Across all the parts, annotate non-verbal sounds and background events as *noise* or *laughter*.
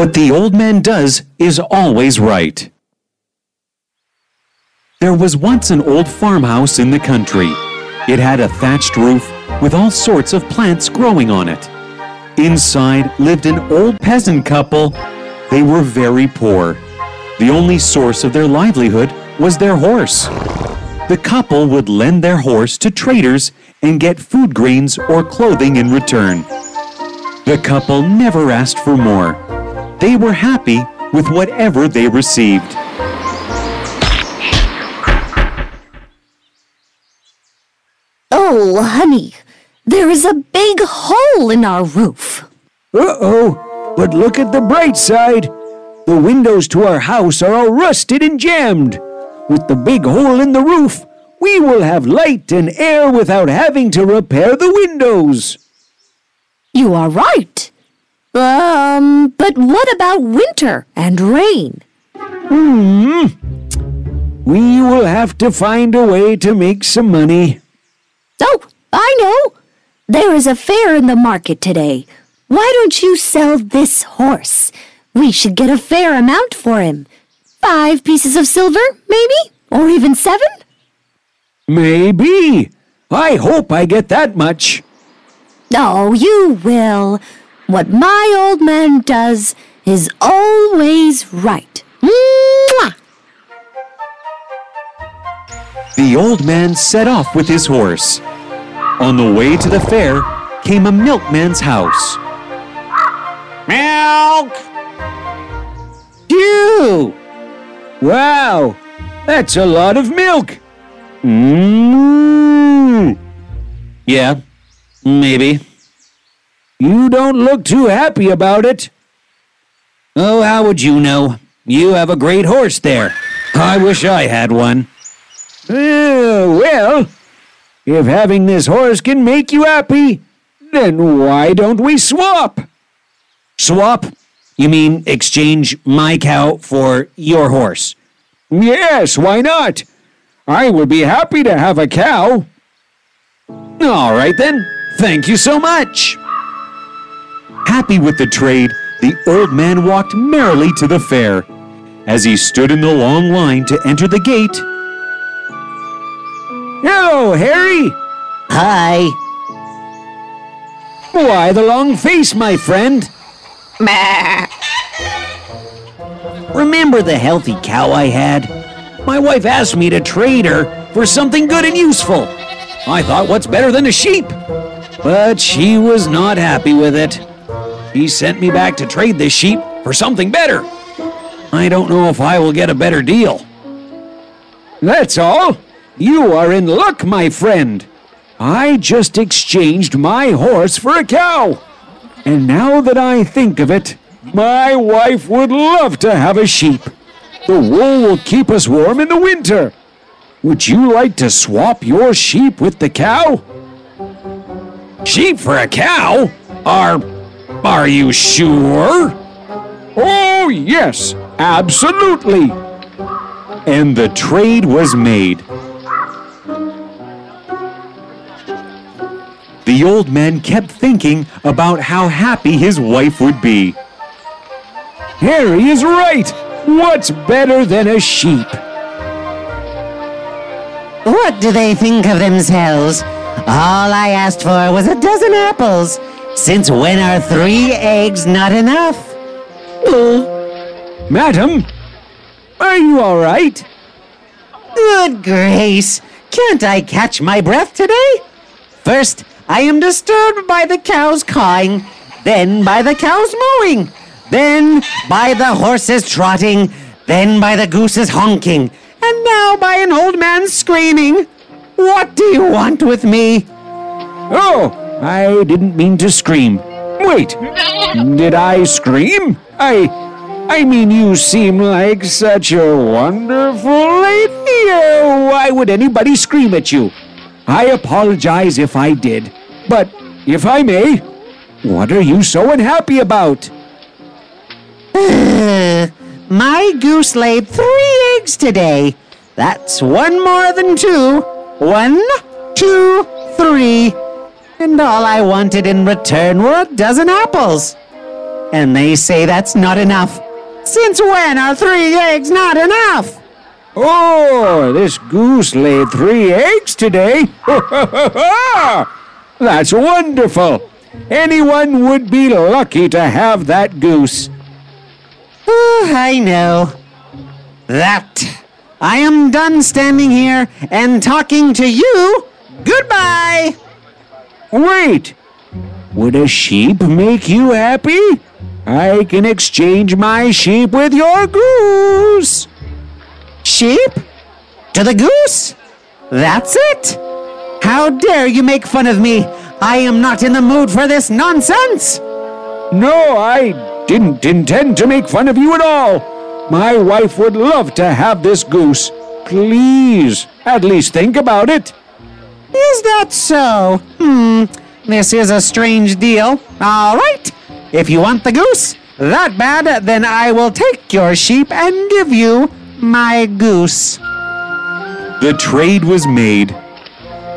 What the old man does is always right. There was once an old farmhouse in the country. It had a thatched roof with all sorts of plants growing on it. Inside lived an old peasant couple. They were very poor. The only source of their livelihood was their horse. The couple would lend their horse to traders and get food grains or clothing in return. The couple never asked for more. They were happy with whatever they received. Oh, honey, there is a big hole in our roof. Uh-oh, but look at the bright side. The windows to our house are all rusted and jammed. With the big hole in the roof, we will have light and air without having to repair the windows. You are right. Um, but what about winter and rain? Hmm. We will have to find a way to make some money. Oh, I know. There is a fair in the market today. Why don't you sell this horse? We should get a fair amount for him. Five pieces of silver, maybe? Or even seven? Maybe. I hope I get that much. Oh, you will. What my old man does is always right. Mwah! The old man set off with his horse. On the way to the fair came a milkman's house. Milk! Phew! Wow, that's a lot of milk. Mmm. Yeah, maybe. You don't look too happy about it. Oh, how would you know? You have a great horse there. I wish I had one. Uh, well, if having this horse can make you happy, then why don't we swap? Swap? You mean exchange my cow for your horse? Yes, why not? I would be happy to have a cow. All right then. Thank you so much. Happy with the trade, the old man walked merrily to the fair. As he stood in the long line to enter the gate, Hello, Harry. Hi. Why the long face, my friend? Remember the healthy cow I had? My wife asked me to trade her for something good and useful. I thought, what's better than a sheep? But she was not happy with it. She sent me back to trade this sheep for something better. I don't know if I will get a better deal. That's all. You are in luck, my friend. I just exchanged my horse for a cow. And now that I think of it, my wife would love to have a sheep. The wool will keep us warm in the winter. Would you like to swap your sheep with the cow? Sheep for a cow? Are. Are you sure? Oh, yes, absolutely. and the trade was made. The old man kept thinking about how happy his wife would be. Harry is right. What's better than a sheep? What do they think of themselves? All I asked for was a dozen apples. Since when are three eggs not enough? Oh. Madam, are you all right? Good grace! Can't I catch my breath today? First, I am disturbed by the cows cawing, then by the cows mooing, then by the horses trotting, then by the gooses honking, and now by an old man screaming. What do you want with me? Oh, I didn't mean to scream. Wait, did I scream? I. I mean, you seem like such a wonderful lady. Oh, Why would anybody scream at you? I apologize if I did. But, if I may, what are you so unhappy about? *sighs* My goose laid three eggs today. That's one more than two. One, two, three. And all I wanted in return were a dozen apples. and they say that's not enough. Since when are three eggs not enough? Oh, this goose laid three eggs today. *laughs* That's wonderful. Anyone would be lucky to have that goose. Oh, I know. That. I am done standing here and talking to you. Goodbye. Wait! Would a sheep make you happy? I can exchange my sheep with your goose. Sheep? To the goose? That's it? How dare you make fun of me? I am not in the mood for this nonsense. No, I didn't intend to make fun of you at all. My wife would love to have this goose. Please, at least think about it. Is that so? Hmm, this is a strange deal. All right, if you want the goose that bad, then I will take your sheep and give you my goose. The trade was made.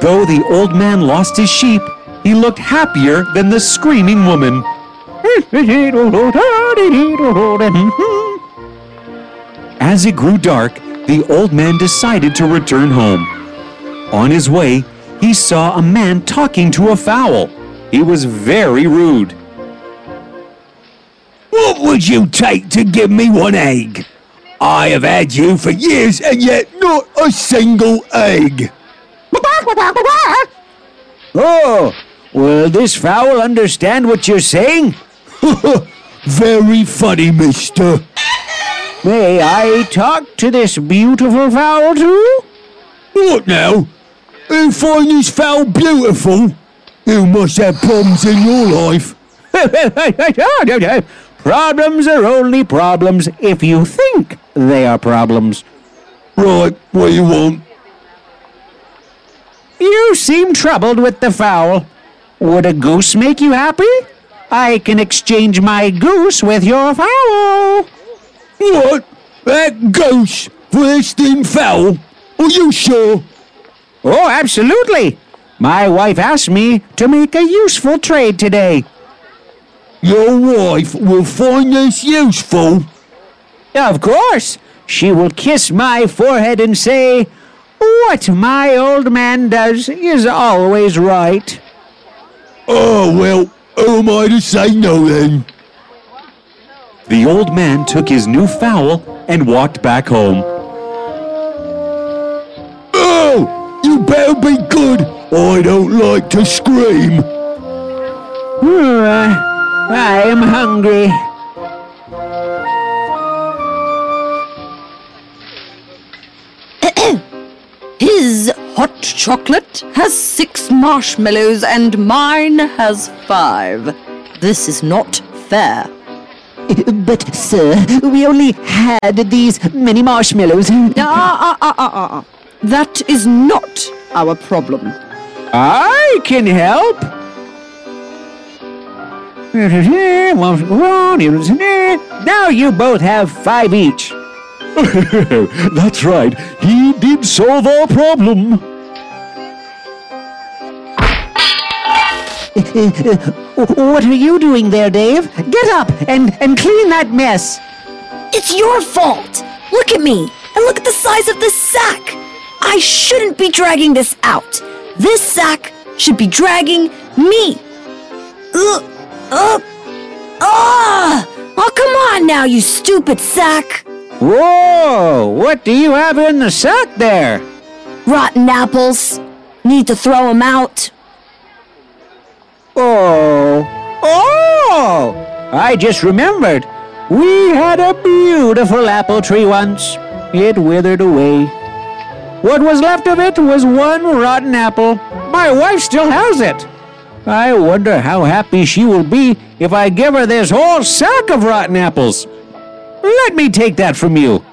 Though the old man lost his sheep, he looked happier than the screaming woman. As it grew dark, the old man decided to return home. On his way, he saw a man talking to a fowl. He was very rude. What would you take to give me one egg? I have had you for years and yet not a single egg. Oh, will this fowl understand what you're saying? *laughs* Very funny, mister. May I talk to this beautiful fowl too? What now? You find this fowl beautiful? You must have problems in your life. *laughs* problems are only problems if you think they are problems. Right, what you want? You seem troubled with the fowl. Would a goose make you happy? I can exchange my goose with your fowl. What? That goose for this thin fowl? Are you sure? Oh, absolutely. My wife asked me to make a useful trade today. Your wife will find this useful. Of course. She will kiss my forehead and say, What my old man does is always right. Oh, well, who am I to say no then? The old man took his new fowl and walked back home. You better be good. I don't like to scream. I am hungry. *clears throat* His hot chocolate has six marshmallows and mine has five. This is not fair. *laughs* But, sir, we only had these many marshmallows. Ah, ah, ah, ah, ah, ah. That is not our problem. I can help. Now you both have five each. *laughs* That's right, he did solve our problem. what are you doing there, Dave? Get up and, and clean that mess. It's your fault. Look at me and look at the size of this sack. I shouldn't be dragging this out. This sack should be dragging me. Ugh. Ugh. Ah! Oh, come on now, you stupid sack. Whoa! What do you have in the sack there? Rotten apples. Need to throw 'em out. Oh, oh! I just remembered. We had a beautiful apple tree once. It withered away. What was left of it was one rotten apple. My wife still has it. I wonder how happy she will be if I give her this whole sack of rotten apples. Let me take that from you.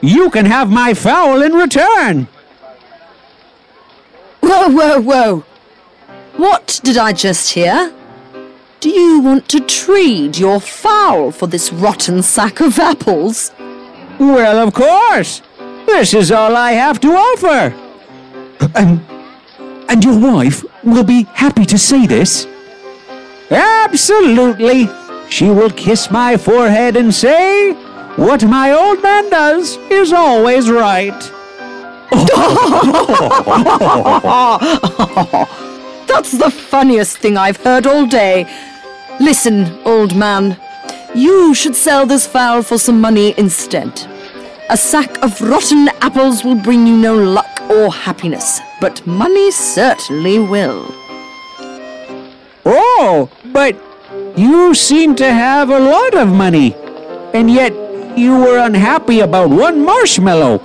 You can have my fowl in return. Whoa, whoa, whoa. What did I just hear? Do you want to trade your fowl for this rotten sack of apples? Well, of course. This is all I have to offer. And, and your wife will be happy to see this? Absolutely. she will kiss my forehead and say, What my old man does is always right. *laughs* That's the funniest thing I've heard all day. Listen, old man, you should sell this fowl for some money instead. A sack of rotten apples will bring you no luck or happiness, but money certainly will. Oh, but you seem to have a lot of money, and yet you were unhappy about one marshmallow.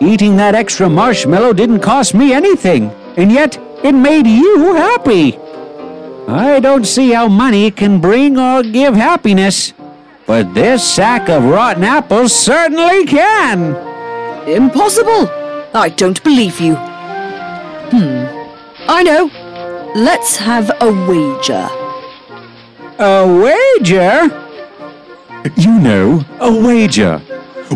Eating that extra marshmallow didn't cost me anything, and yet it made you happy. I don't see how money can bring or give happiness, but this sack of rotten apples certainly can. Impossible! I don't believe you. Hmm. I know. Let's have a wager. A wager? You know, a wager.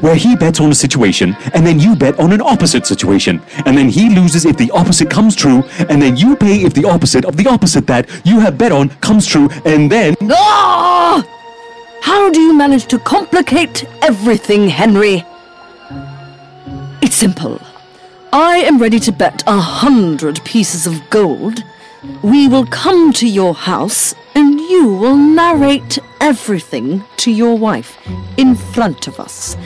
Where he bets on a situation, and then you bet on an opposite situation. And then he loses if the opposite comes true, and then you pay if the opposite of the opposite that you have bet on comes true, and then. Ah! How do you manage to complicate everything, Henry? It's simple. I am ready to bet a hundred pieces of gold. We will come to your house and you will narrate everything to your wife in front of us.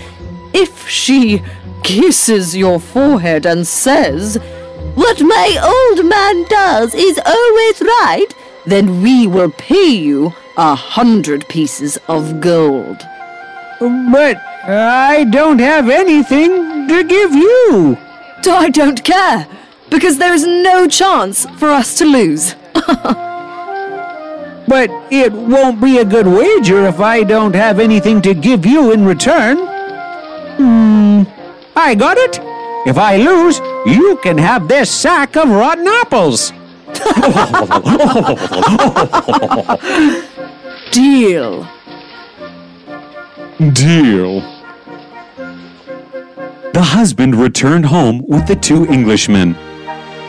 If she kisses your forehead and says, What my old man does is always right, then we will pay you a hundred pieces of gold. But I don't have anything to give you. I don't care, because there is no chance for us to lose. *laughs* But it won't be a good wager if I don't have anything to give you in return. Hmm, I got it. If I lose, you can have this sack of rotten apples. Deal. Deal. The husband returned home with the two Englishmen.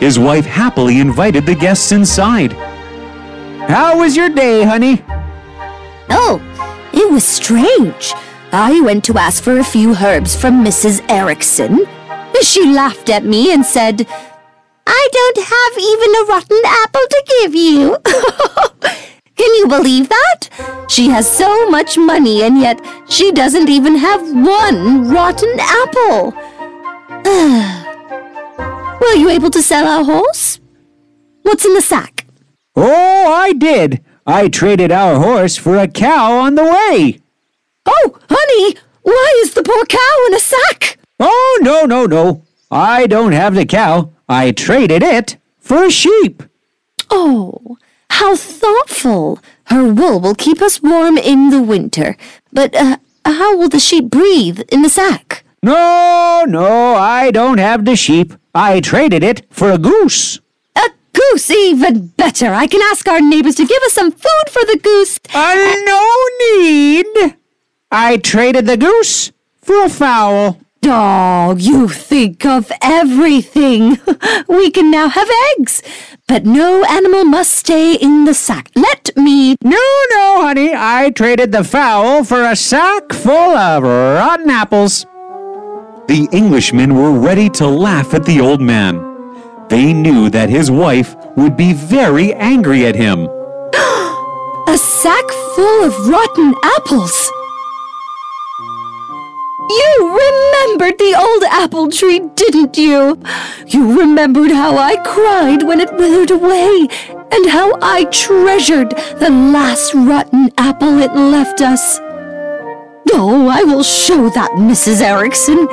His wife happily invited the guests inside. How was your day, honey? Oh, it was strange. I went to ask for a few herbs from Mrs. Erickson. She laughed at me and said, I don't have even a rotten apple to give you. *laughs* Can you believe that? She has so much money and yet she doesn't even have one rotten apple. *sighs* Were you able to sell our horse? What's in the sack? Oh, I did. I traded our horse for a cow on the way. Oh, honey, why is the poor cow in a sack? Oh, no, no, no. I don't have the cow. I traded it for a sheep. Oh, how thoughtful. Her wool will keep us warm in the winter. But uh, how will the sheep breathe in the sack? No, no, I don't have the sheep. I traded it for a goose. A goose, even better. I can ask our neighbors to give us some food for the goose. Uh, no need. I traded the goose for a fowl. Oh, you think of everything. *laughs* We can now have eggs, but no animal must stay in the sack. Let me. No, no, honey. I traded the fowl for a sack full of rotten apples. The Englishmen were ready to laugh at the old man. They knew that his wife would be very angry at him. *gasps* A sack full of rotten apples. You remembered the old apple tree, didn't you? You remembered how I cried when it withered away, and how I treasured the last rotten apple it left us. Oh, I will show that Mrs. Erickson.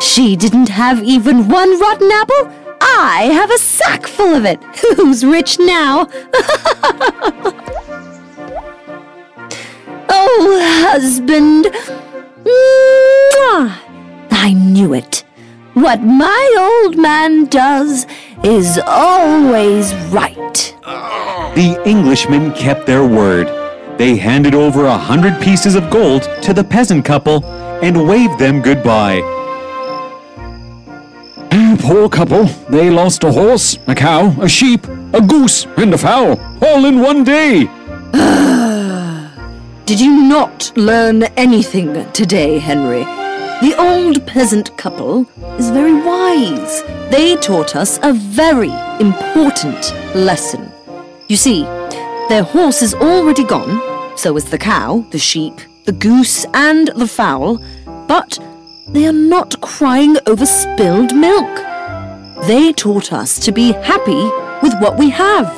She didn't have even one rotten apple. I have a sack full of it. *laughs* Who's rich now? *laughs* oh, husband. Mwah! I knew it. What my old man does is always right. The Englishmen kept their word. They handed over a hundred pieces of gold to the peasant couple and waved them goodbye. Mm, poor couple. They lost a horse, a cow, a sheep, a goose, and a fowl, all in one day. *sighs* *sighs* *sighs* Did you not learn anything today, Henry? The old peasant couple is very wise. They taught us a very important lesson. You see, their horse is already gone, so is the cow, the sheep, the goose, and the fowl, but they are not crying over spilled milk. They taught us to be happy with what we have.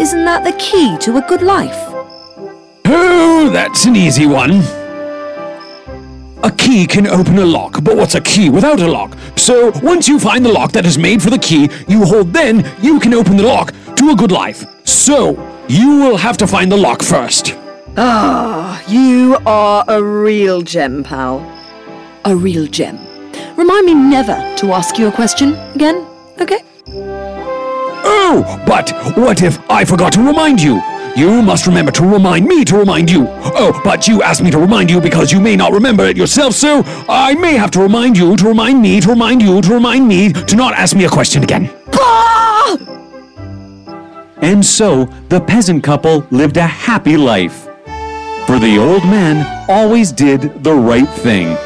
Isn't that the key to a good life? Oh, that's an easy one. A key can open a lock, but what's a key without a lock? So, once you find the lock that is made for the key you hold, then you can open the lock to a good life. So, you will have to find the lock first. Ah, you are a real gem, pal. A real gem. Remind me never to ask you a question again, okay? Oh, but what if I forgot to remind you? You must remember to remind me to remind you. Oh, but you asked me to remind you because you may not remember it yourself, so I may have to remind you to remind me to remind you to remind me to not ask me a question again. And so the peasant couple lived a happy life. For the old man always did the right thing.